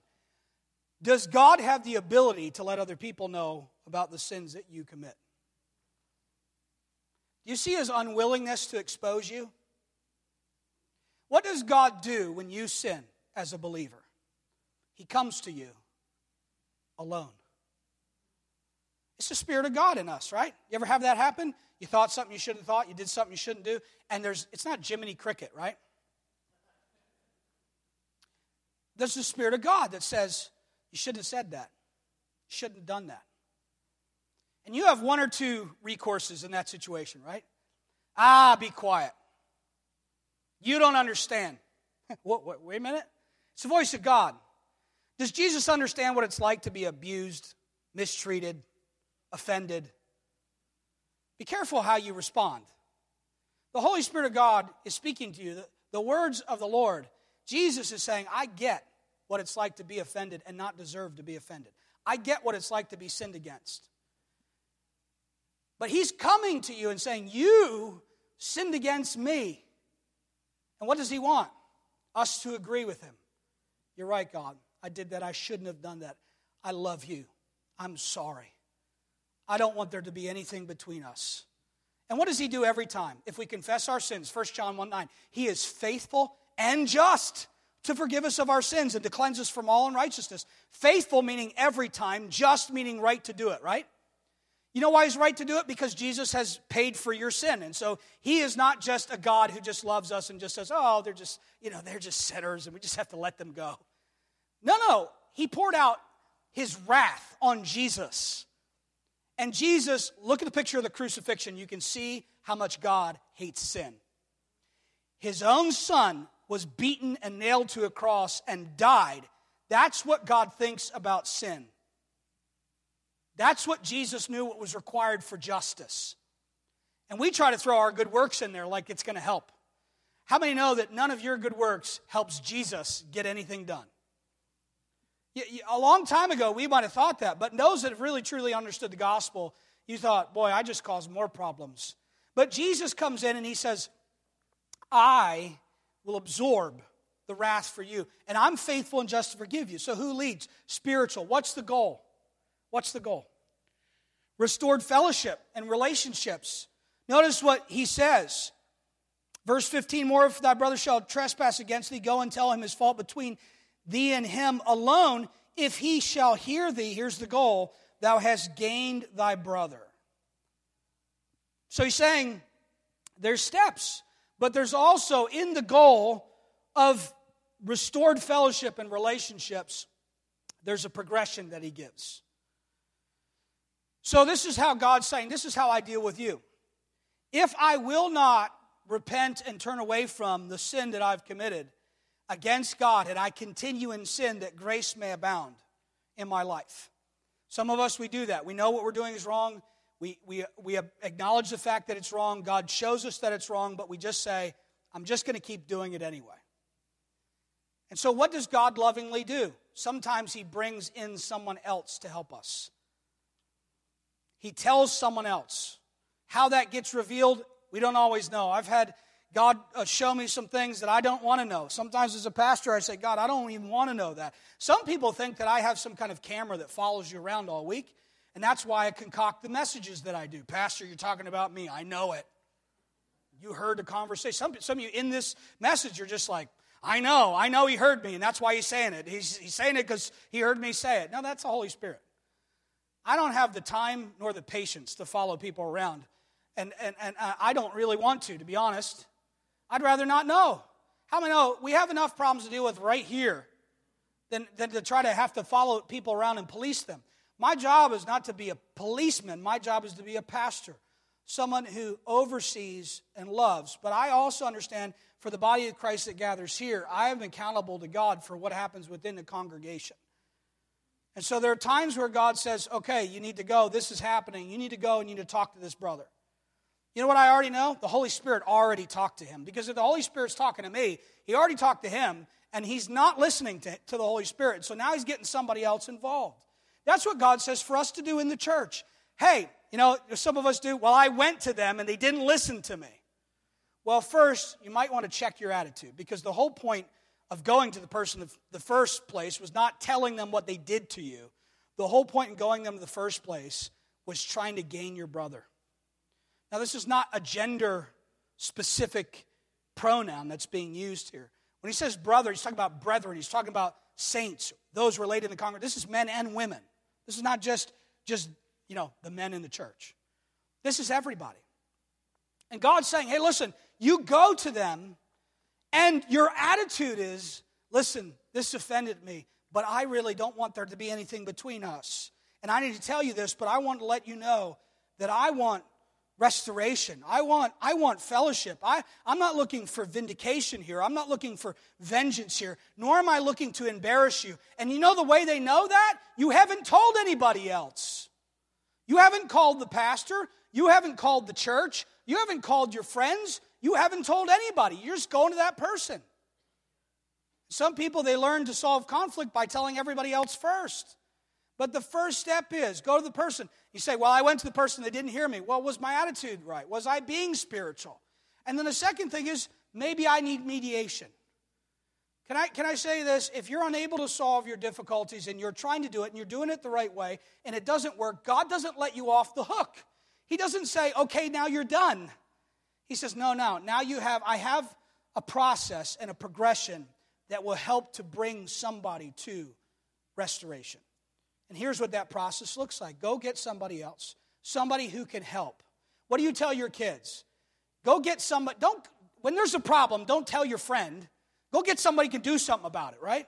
Speaker 2: Does God have the ability to let other people know about the sins that you commit? Do you see his unwillingness to expose you? What does God do when you sin as a believer? He comes to you alone. It's the Spirit of God in us, right? You ever have that happen? You thought something you shouldn't have thought, you did something you shouldn't do, and there's it's not Jiminy Cricket, right? There's the Spirit of God that says, you shouldn't have said that. You shouldn't have done that. And you have one or two recourses in that situation, right? Ah, be quiet. You don't understand. what, what, wait a minute. It's the voice of God. Does Jesus understand what it's like to be abused, mistreated, offended? Be careful how you respond. The Holy Spirit of God is speaking to you. The, the words of the Lord Jesus is saying, I get what it's like to be offended and not deserve to be offended. I get what it's like to be sinned against. But he's coming to you and saying, You sinned against me. And what does he want? Us to agree with him. You're right, God. I did that. I shouldn't have done that. I love you. I'm sorry. I don't want there to be anything between us. And what does he do every time? If we confess our sins, 1 John 1 9, he is faithful and just to forgive us of our sins and to cleanse us from all unrighteousness. Faithful meaning every time, just meaning right to do it, right? You know why he's right to do it? Because Jesus has paid for your sin. And so he is not just a God who just loves us and just says, oh, they're just, you know, they're just sinners and we just have to let them go. No, no. He poured out his wrath on Jesus. And Jesus, look at the picture of the crucifixion. You can see how much God hates sin. His own son was beaten and nailed to a cross and died. That's what God thinks about sin. That's what Jesus knew what was required for justice. And we try to throw our good works in there like it's going to help. How many know that none of your good works helps Jesus get anything done? A long time ago, we might have thought that, but those that have really truly understood the gospel, you thought, boy, I just caused more problems. But Jesus comes in and he says, I will absorb the wrath for you, and I'm faithful and just to forgive you. So, who leads? Spiritual. What's the goal? What's the goal? Restored fellowship and relationships. Notice what he says. Verse 15 More if thy brother shall trespass against thee, go and tell him his fault between thee and him alone. If he shall hear thee, here's the goal thou hast gained thy brother. So he's saying there's steps, but there's also in the goal of restored fellowship and relationships, there's a progression that he gives. So, this is how God's saying, This is how I deal with you. If I will not repent and turn away from the sin that I've committed against God, and I continue in sin, that grace may abound in my life. Some of us, we do that. We know what we're doing is wrong. We, we, we acknowledge the fact that it's wrong. God shows us that it's wrong, but we just say, I'm just going to keep doing it anyway. And so, what does God lovingly do? Sometimes He brings in someone else to help us. He tells someone else. How that gets revealed, we don't always know. I've had God uh, show me some things that I don't want to know. Sometimes as a pastor, I say, God, I don't even want to know that. Some people think that I have some kind of camera that follows you around all week, and that's why I concoct the messages that I do. Pastor, you're talking about me. I know it. You heard the conversation. Some, some of you in this message, you're just like, I know, I know he heard me, and that's why he's saying it. He's, he's saying it because he heard me say it. No, that's the Holy Spirit. I don't have the time nor the patience to follow people around. And, and, and I don't really want to, to be honest. I'd rather not know. How many know we have enough problems to deal with right here than, than to try to have to follow people around and police them? My job is not to be a policeman, my job is to be a pastor. someone who oversees and loves. But I also understand for the body of Christ that gathers here, I am accountable to God for what happens within the congregation. And so there are times where God says, okay, you need to go. This is happening. You need to go and you need to talk to this brother. You know what I already know? The Holy Spirit already talked to him. Because if the Holy Spirit's talking to me, he already talked to him, and he's not listening to, to the Holy Spirit. So now he's getting somebody else involved. That's what God says for us to do in the church. Hey, you know, some of us do, well, I went to them and they didn't listen to me. Well, first, you might want to check your attitude because the whole point of going to the person in the first place was not telling them what they did to you. The whole point in going them to the first place was trying to gain your brother. Now, this is not a gender specific pronoun that's being used here. When he says brother, he's talking about brethren, he's talking about saints, those related in the congregation. This is men and women. This is not just, just you know, the men in the church. This is everybody. And God's saying, hey, listen, you go to them and your attitude is, listen, this offended me, but I really don't want there to be anything between us. And I need to tell you this, but I want to let you know that I want restoration. I want, I want fellowship. I, I'm not looking for vindication here. I'm not looking for vengeance here, nor am I looking to embarrass you. And you know the way they know that? You haven't told anybody else. You haven't called the pastor. You haven't called the church. You haven't called your friends. You haven't told anybody. You're just going to that person. Some people, they learn to solve conflict by telling everybody else first. But the first step is go to the person. You say, Well, I went to the person, they didn't hear me. Well, was my attitude right? Was I being spiritual? And then the second thing is maybe I need mediation. Can I, can I say this? If you're unable to solve your difficulties and you're trying to do it and you're doing it the right way and it doesn't work, God doesn't let you off the hook. He doesn't say, okay, now you're done. He says, no, no, now you have, I have a process and a progression that will help to bring somebody to restoration. And here's what that process looks like go get somebody else, somebody who can help. What do you tell your kids? Go get somebody, don't, when there's a problem, don't tell your friend. Go get somebody who can do something about it, right?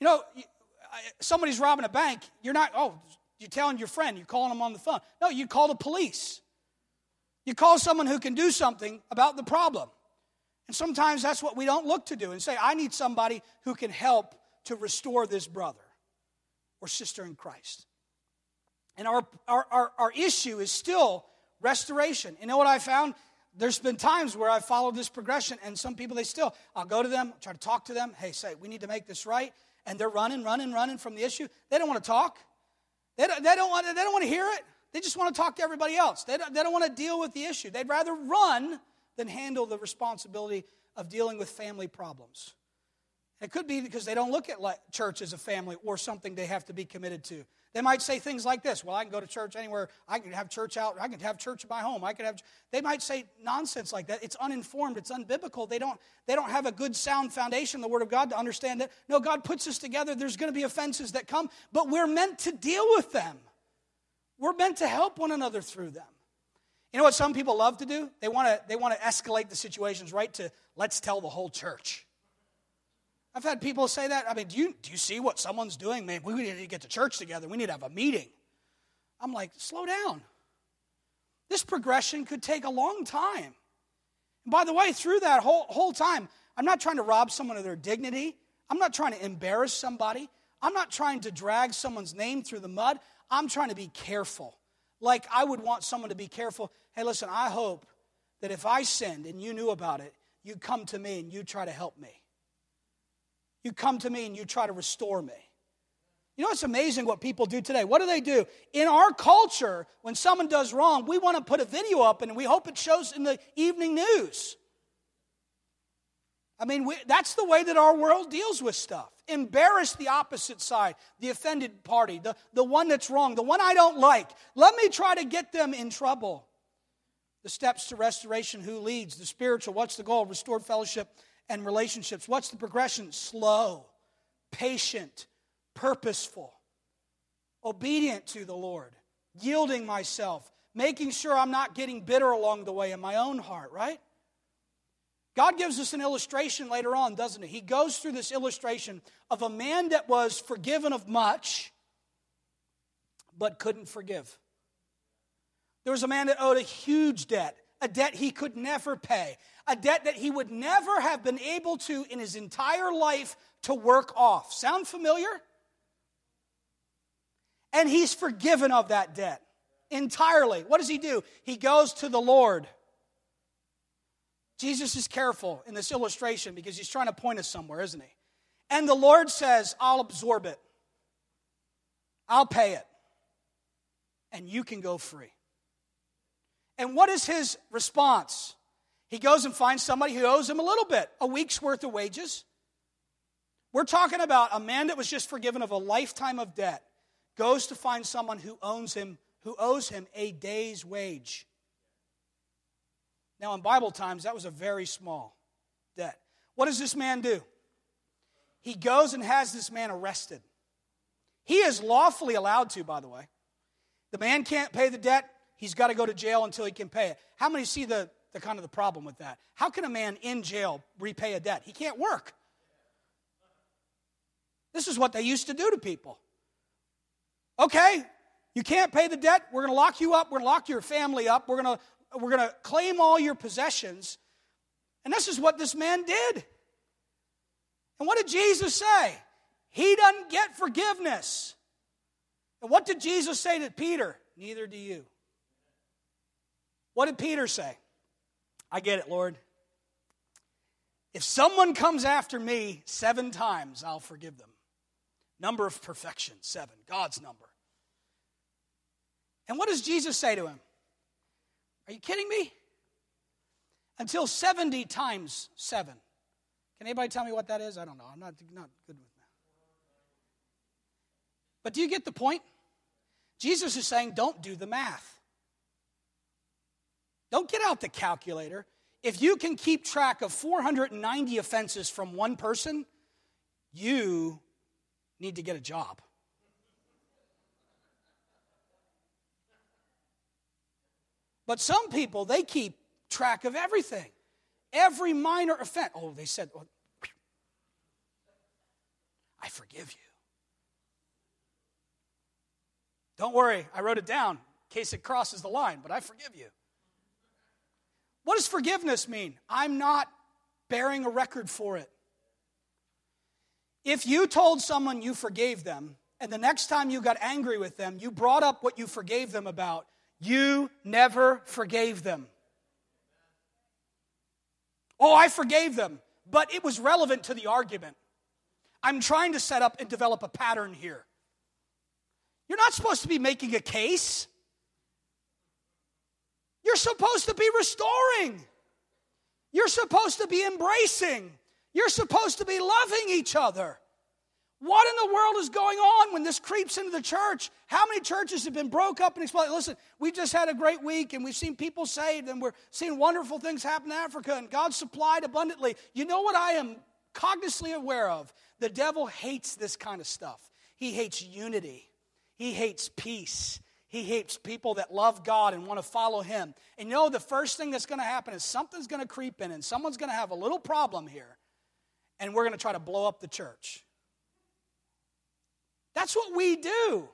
Speaker 2: You know, somebody's robbing a bank, you're not, oh, you're telling your friend, you're calling them on the phone. No, you call the police. You call someone who can do something about the problem. And sometimes that's what we don't look to do and say, I need somebody who can help to restore this brother or sister in Christ. And our, our, our, our issue is still restoration. You know what I found? There's been times where I've followed this progression, and some people, they still, I'll go to them, try to talk to them. Hey, say, we need to make this right. And they're running, running, running from the issue. They don't want to talk. They don't, they don't, want, they don't want to hear it. They just want to talk to everybody else. They don't, they don't want to deal with the issue. They'd rather run than handle the responsibility of dealing with family problems. It could be because they don't look at church as a family or something they have to be committed to. They might say things like this Well, I can go to church anywhere. I can have church out. I can have church at my home. I could have. They might say nonsense like that. It's uninformed. It's unbiblical. They don't, they don't have a good, sound foundation, in the Word of God, to understand that. No, God puts us together. There's going to be offenses that come, but we're meant to deal with them. We're meant to help one another through them. You know what some people love to do? They want to, they want to escalate the situations right to let's tell the whole church. I've had people say that. I mean, do you, do you see what someone's doing? Man, we need to get to church together. We need to have a meeting. I'm like, slow down. This progression could take a long time. And by the way, through that whole, whole time, I'm not trying to rob someone of their dignity. I'm not trying to embarrass somebody. I'm not trying to drag someone's name through the mud. I'm trying to be careful. Like I would want someone to be careful. Hey, listen, I hope that if I sinned and you knew about it, you'd come to me and you'd try to help me. You come to me and you try to restore me. You know, it's amazing what people do today. What do they do? In our culture, when someone does wrong, we want to put a video up and we hope it shows in the evening news. I mean, we, that's the way that our world deals with stuff. Embarrass the opposite side, the offended party, the, the one that's wrong, the one I don't like. Let me try to get them in trouble. The steps to restoration who leads? The spiritual, what's the goal? Restored fellowship and relationships. What's the progression? Slow, patient, purposeful, obedient to the Lord, yielding myself, making sure I'm not getting bitter along the way in my own heart, right? God gives us an illustration later on, doesn't he? He goes through this illustration of a man that was forgiven of much, but couldn't forgive. There was a man that owed a huge debt, a debt he could never pay, a debt that he would never have been able to in his entire life to work off. Sound familiar? And he's forgiven of that debt entirely. What does he do? He goes to the Lord. Jesus is careful in this illustration because he's trying to point us somewhere, isn't he? And the Lord says, I'll absorb it, I'll pay it, and you can go free. And what is his response? He goes and finds somebody who owes him a little bit, a week's worth of wages. We're talking about a man that was just forgiven of a lifetime of debt goes to find someone who owns him who owes him a day's wage. Now in Bible times that was a very small debt. What does this man do? He goes and has this man arrested. He is lawfully allowed to, by the way. The man can't pay the debt. He's got to go to jail until he can pay it. How many see the, the kind of the problem with that? How can a man in jail repay a debt? He can't work. This is what they used to do to people. Okay, you can't pay the debt. We're going to lock you up. We're going to lock your family up. We're going to, we're going to claim all your possessions. And this is what this man did. And what did Jesus say? He doesn't get forgiveness. And what did Jesus say to Peter? Neither do you. What did Peter say? I get it, Lord. If someone comes after me seven times, I'll forgive them. Number of perfection, seven, God's number. And what does Jesus say to him? Are you kidding me? Until 70 times seven. Can anybody tell me what that is? I don't know. I'm not, not good with that. But do you get the point? Jesus is saying, don't do the math. Don't get out the calculator. If you can keep track of 490 offenses from one person, you need to get a job. But some people, they keep track of everything. Every minor offense. Oh, they said, oh, I forgive you. Don't worry, I wrote it down in case it crosses the line, but I forgive you. What does forgiveness mean? I'm not bearing a record for it. If you told someone you forgave them, and the next time you got angry with them, you brought up what you forgave them about, you never forgave them. Oh, I forgave them, but it was relevant to the argument. I'm trying to set up and develop a pattern here. You're not supposed to be making a case. You're supposed to be restoring. You're supposed to be embracing. You're supposed to be loving each other. What in the world is going on when this creeps into the church? How many churches have been broke up and exploded? Listen, we just had a great week and we've seen people saved and we're seeing wonderful things happen in Africa and God supplied abundantly. You know what I am cognizantly aware of? The devil hates this kind of stuff. He hates unity, he hates peace, he hates people that love God and want to follow Him. And you know, the first thing that's going to happen is something's going to creep in and someone's going to have a little problem here. And we're going to try to blow up the church. That's what we do.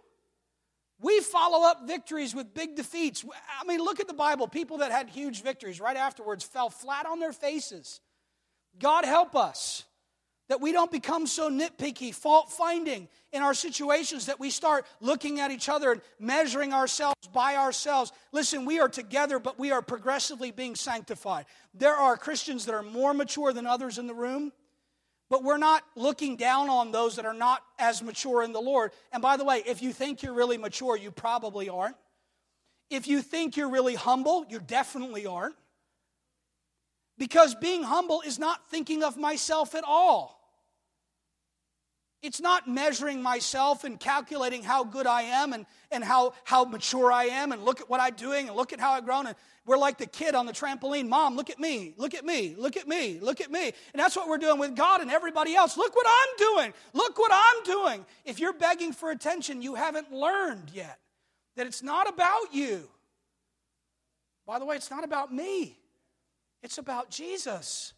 Speaker 2: We follow up victories with big defeats. I mean, look at the Bible. People that had huge victories right afterwards fell flat on their faces. God help us that we don't become so nitpicky, fault finding in our situations that we start looking at each other and measuring ourselves by ourselves. Listen, we are together, but we are progressively being sanctified. There are Christians that are more mature than others in the room, but we're not looking down on those that are not as mature in the Lord. And by the way, if you think you're really mature, you probably aren't. If you think you're really humble, you definitely aren't. Because being humble is not thinking of myself at all. It's not measuring myself and calculating how good I am and, and how, how mature I am and look at what I'm doing and look at how I've grown. And we're like the kid on the trampoline. Mom, look at me, look at me, look at me, look at me. And that's what we're doing with God and everybody else. Look what I'm doing. Look what I'm doing. If you're begging for attention, you haven't learned yet that it's not about you. By the way, it's not about me, it's about Jesus.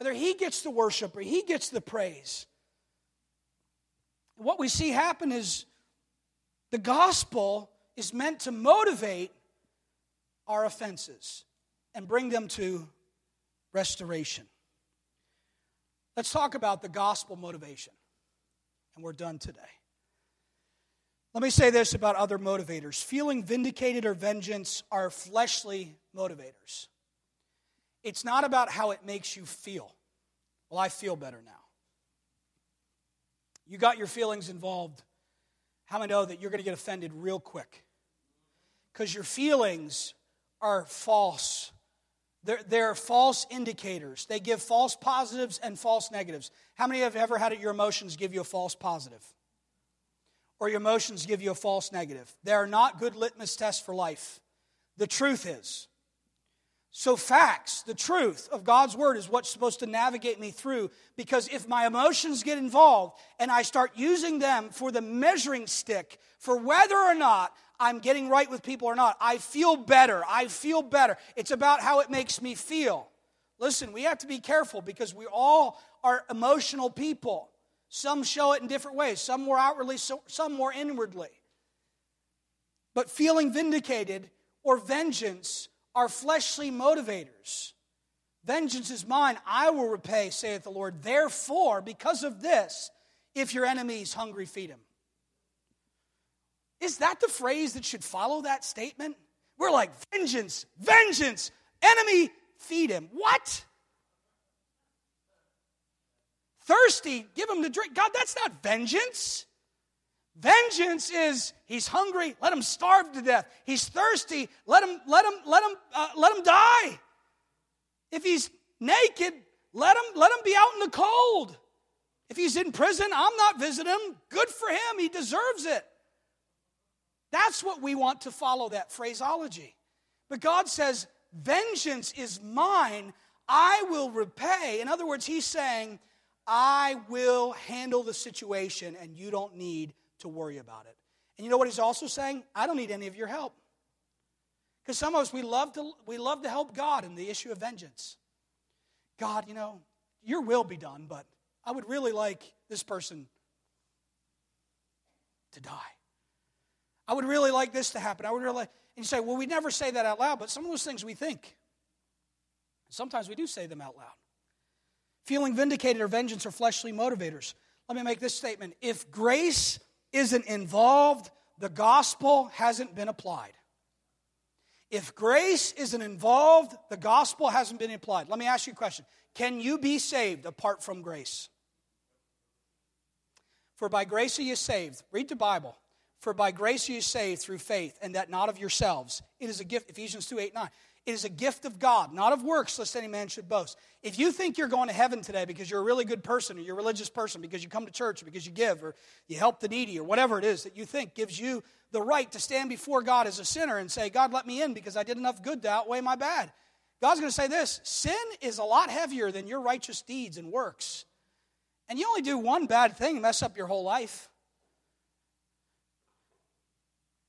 Speaker 2: Whether he gets the worship or he gets the praise what we see happen is the gospel is meant to motivate our offenses and bring them to restoration. Let's talk about the gospel motivation. And we're done today. Let me say this about other motivators feeling vindicated or vengeance are fleshly motivators. It's not about how it makes you feel. Well, I feel better now. You got your feelings involved. How many know that you're going to get offended real quick? Because your feelings are false. They're, they're, false indicators. They give false positives and false negatives. How many have ever had your emotions give you a false positive? Or your emotions give you a false negative? They are not good litmus tests for life. The truth is, so, facts, the truth of God's word is what's supposed to navigate me through because if my emotions get involved and I start using them for the measuring stick for whether or not I'm getting right with people or not, I feel better. I feel better. It's about how it makes me feel. Listen, we have to be careful because we all are emotional people. Some show it in different ways, some more outwardly, some more inwardly. But feeling vindicated or vengeance are fleshly motivators. Vengeance is mine, I will repay, saith the Lord. Therefore, because of this, if your enemy is hungry, feed him. Is that the phrase that should follow that statement? We're like, vengeance, vengeance, enemy, feed him. What? Thirsty, give him to drink. God, that's not vengeance. Vengeance is he's hungry, let him starve to death. He's thirsty, let him let him let him uh, let him die. If he's naked, let him let him be out in the cold. If he's in prison, I'm not visiting him. Good for him. He deserves it. That's what we want to follow that phraseology. But God says, "Vengeance is mine; I will repay." In other words, he's saying, "I will handle the situation and you don't need to worry about it. And you know what he's also saying? I don't need any of your help. Because some of us, we love, to, we love to help God in the issue of vengeance. God, you know, your will be done, but I would really like this person to die. I would really like this to happen. I would really and you say, well, we never say that out loud, but some of those things we think. Sometimes we do say them out loud. Feeling vindicated or vengeance are fleshly motivators. Let me make this statement. If grace isn't involved, the gospel hasn't been applied. If grace isn't involved, the gospel hasn't been applied. Let me ask you a question Can you be saved apart from grace? For by grace are you saved. Read the Bible. For by grace are you saved through faith, and that not of yourselves. It is a gift. Ephesians 2 8 9. It is a gift of God, not of works, lest any man should boast. If you think you're going to heaven today because you're a really good person or you're a religious person, because you come to church or because you give or you help the needy or whatever it is that you think gives you the right to stand before God as a sinner and say, God, let me in because I did enough good to outweigh my bad. God's going to say this sin is a lot heavier than your righteous deeds and works. And you only do one bad thing, mess up your whole life.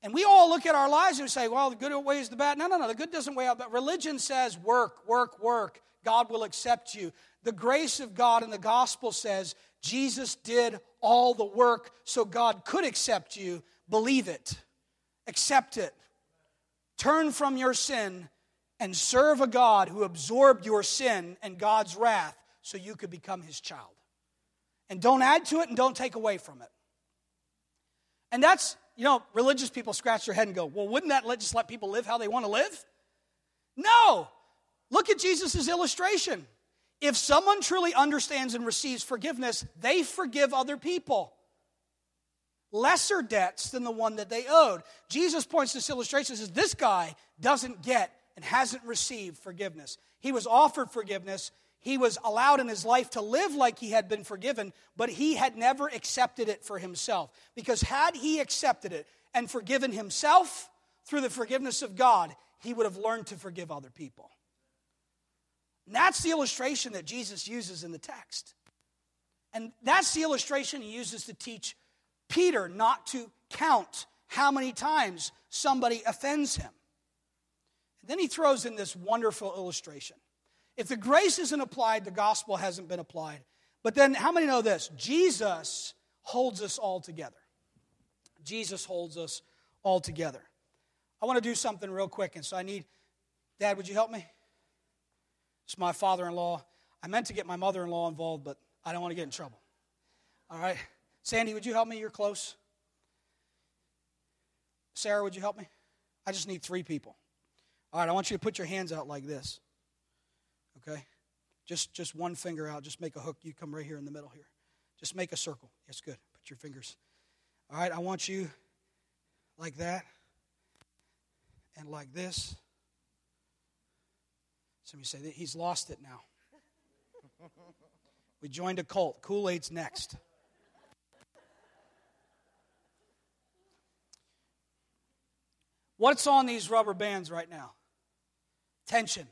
Speaker 2: And we all look at our lives and we say, well, the good outweighs the bad. No, no, no, the good doesn't weigh out. But religion says work, work, work. God will accept you. The grace of God in the gospel says Jesus did all the work so God could accept you. Believe it, accept it. Turn from your sin and serve a God who absorbed your sin and God's wrath so you could become his child. And don't add to it and don't take away from it. And that's you know, religious people scratch their head and go, well, wouldn't that let, just let people live how they want to live? No. Look at Jesus' illustration. If someone truly understands and receives forgiveness, they forgive other people lesser debts than the one that they owed. Jesus points this illustration and says, This guy doesn't get and hasn't received forgiveness. He was offered forgiveness, he was allowed in his life to live like he had been forgiven, but he had never accepted it for himself. Because had he accepted it and forgiven himself through the forgiveness of God, he would have learned to forgive other people. And that's the illustration that Jesus uses in the text. And that's the illustration he uses to teach Peter not to count how many times somebody offends him. And then he throws in this wonderful illustration. If the grace isn't applied, the gospel hasn't been applied. But then, how many know this? Jesus holds us all together. Jesus holds us all together. I want to do something real quick, and so I need Dad, would you help me? It's my father in law. I meant to get my mother in law involved, but I don't want to get in trouble. All right. Sandy, would you help me? You're close. Sarah, would you help me? I just need three people. All right, I want you to put your hands out like this. Okay? Just just one finger out. Just make a hook. You come right here in the middle here. Just make a circle. Yes, good. Put your fingers. All right, I want you like that and like this. Somebody say that he's lost it now. We joined a cult. Kool Aid's next. What's on these rubber bands right now? Tension.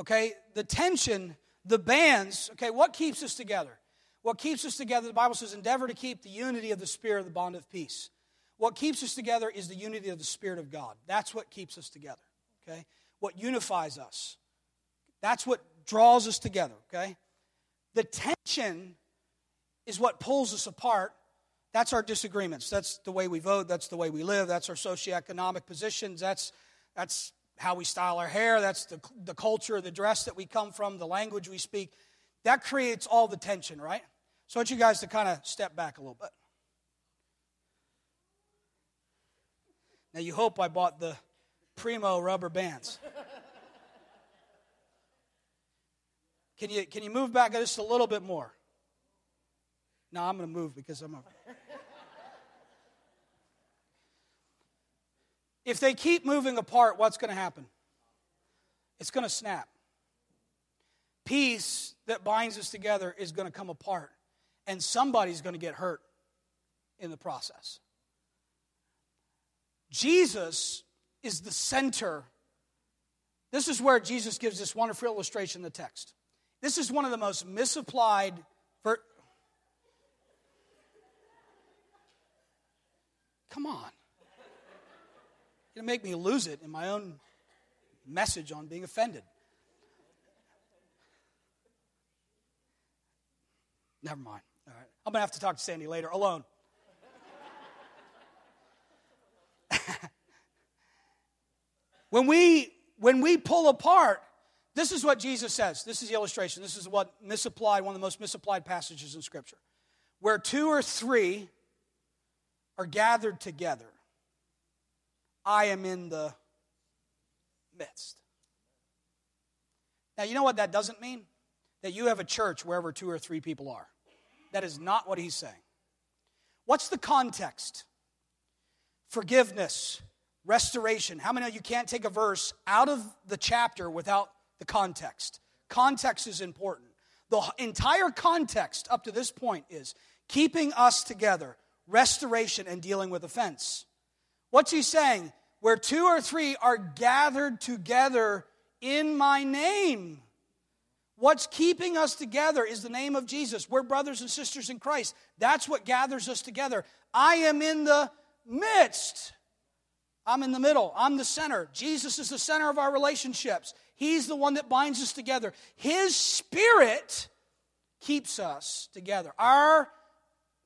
Speaker 2: Okay, the tension, the bands, okay, what keeps us together? What keeps us together, the Bible says, endeavor to keep the unity of the Spirit, the bond of peace. What keeps us together is the unity of the Spirit of God. That's what keeps us together, okay? What unifies us. That's what draws us together, okay? The tension is what pulls us apart. That's our disagreements. That's the way we vote. That's the way we live. That's our socioeconomic positions. That's, that's how we style our hair. That's the, the culture, the dress that we come from, the language we speak. That creates all the tension, right? So I want you guys to kind of step back a little bit. Now, you hope I bought the Primo rubber bands. Can you, can you move back just a little bit more? No, I'm going to move because I'm a. if they keep moving apart, what's going to happen? It's going to snap. Peace that binds us together is going to come apart, and somebody's going to get hurt in the process. Jesus is the center. This is where Jesus gives this wonderful illustration in the text. This is one of the most misapplied. Ver- Come on. Going to make me lose it in my own message on being offended. Never mind. All right. I'm going to have to talk to Sandy later alone. when we when we pull apart this is what Jesus says. This is the illustration. This is what misapplied, one of the most misapplied passages in Scripture. Where two or three are gathered together, I am in the midst. Now, you know what that doesn't mean? That you have a church wherever two or three people are. That is not what he's saying. What's the context? Forgiveness, restoration. How many of you can't take a verse out of the chapter without the context. Context is important. The entire context up to this point is keeping us together, restoration, and dealing with offense. What's he saying? Where two or three are gathered together in my name. What's keeping us together is the name of Jesus. We're brothers and sisters in Christ. That's what gathers us together. I am in the midst. I'm in the middle. I'm the center. Jesus is the center of our relationships. He's the one that binds us together. His Spirit keeps us together. Our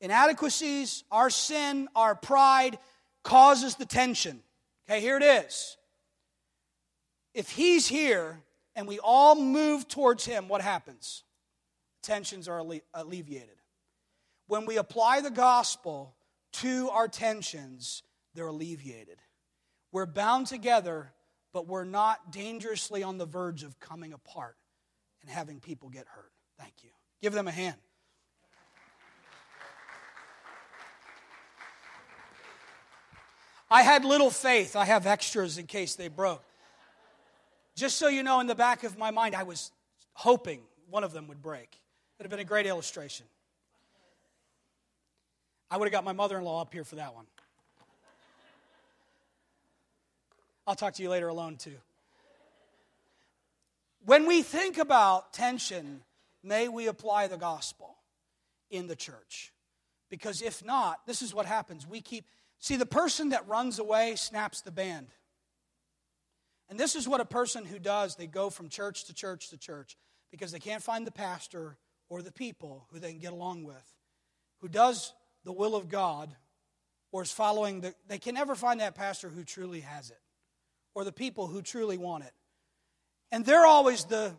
Speaker 2: inadequacies, our sin, our pride causes the tension. Okay, here it is. If He's here and we all move towards Him, what happens? Tensions are alleviated. When we apply the gospel to our tensions, they're alleviated. We're bound together but we're not dangerously on the verge of coming apart and having people get hurt. Thank you. Give them a hand. I had little faith. I have extras in case they broke. Just so you know, in the back of my mind, I was hoping one of them would break. It would have been a great illustration. I would have got my mother in law up here for that one. I'll talk to you later alone, too. When we think about tension, may we apply the gospel in the church. Because if not, this is what happens. We keep, see, the person that runs away snaps the band. And this is what a person who does, they go from church to church to church because they can't find the pastor or the people who they can get along with, who does the will of God or is following the, they can never find that pastor who truly has it or the people who truly want it. And they're always the,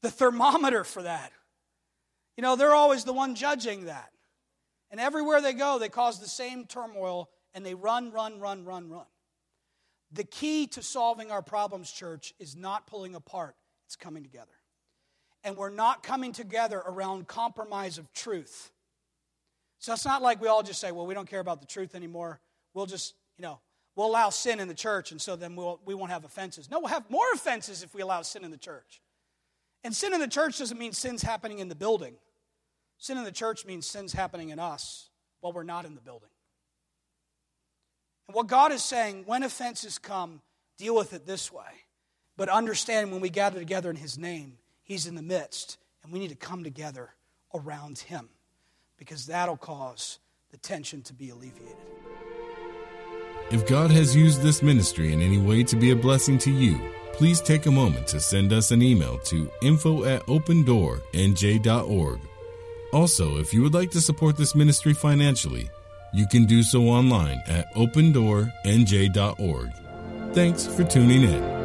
Speaker 2: the thermometer for that. You know, they're always the one judging that. And everywhere they go, they cause the same turmoil and they run, run, run, run, run. The key to solving our problems, church, is not pulling apart, it's coming together. And we're not coming together around compromise of truth. So it's not like we all just say, well, we don't care about the truth anymore. We'll just, you know, we'll allow sin in the church, and so then we'll, we won't have offenses. No, we'll have more offenses if we allow sin in the church. And sin in the church doesn't mean sin's happening in the building. Sin in the church means sin's happening in us while we're not in the building. And what God is saying, when offenses come, deal with it this way. But understand when we gather together in His name, He's in the midst, and we need to come together around Him because that'll cause the tension to be alleviated.
Speaker 1: If God has used this ministry in any way to be a blessing to you, please take a moment to send us an email to info at opendoornj.org. Also, if you would like to support this ministry financially, you can do so online at opendoornj.org. Thanks for tuning in.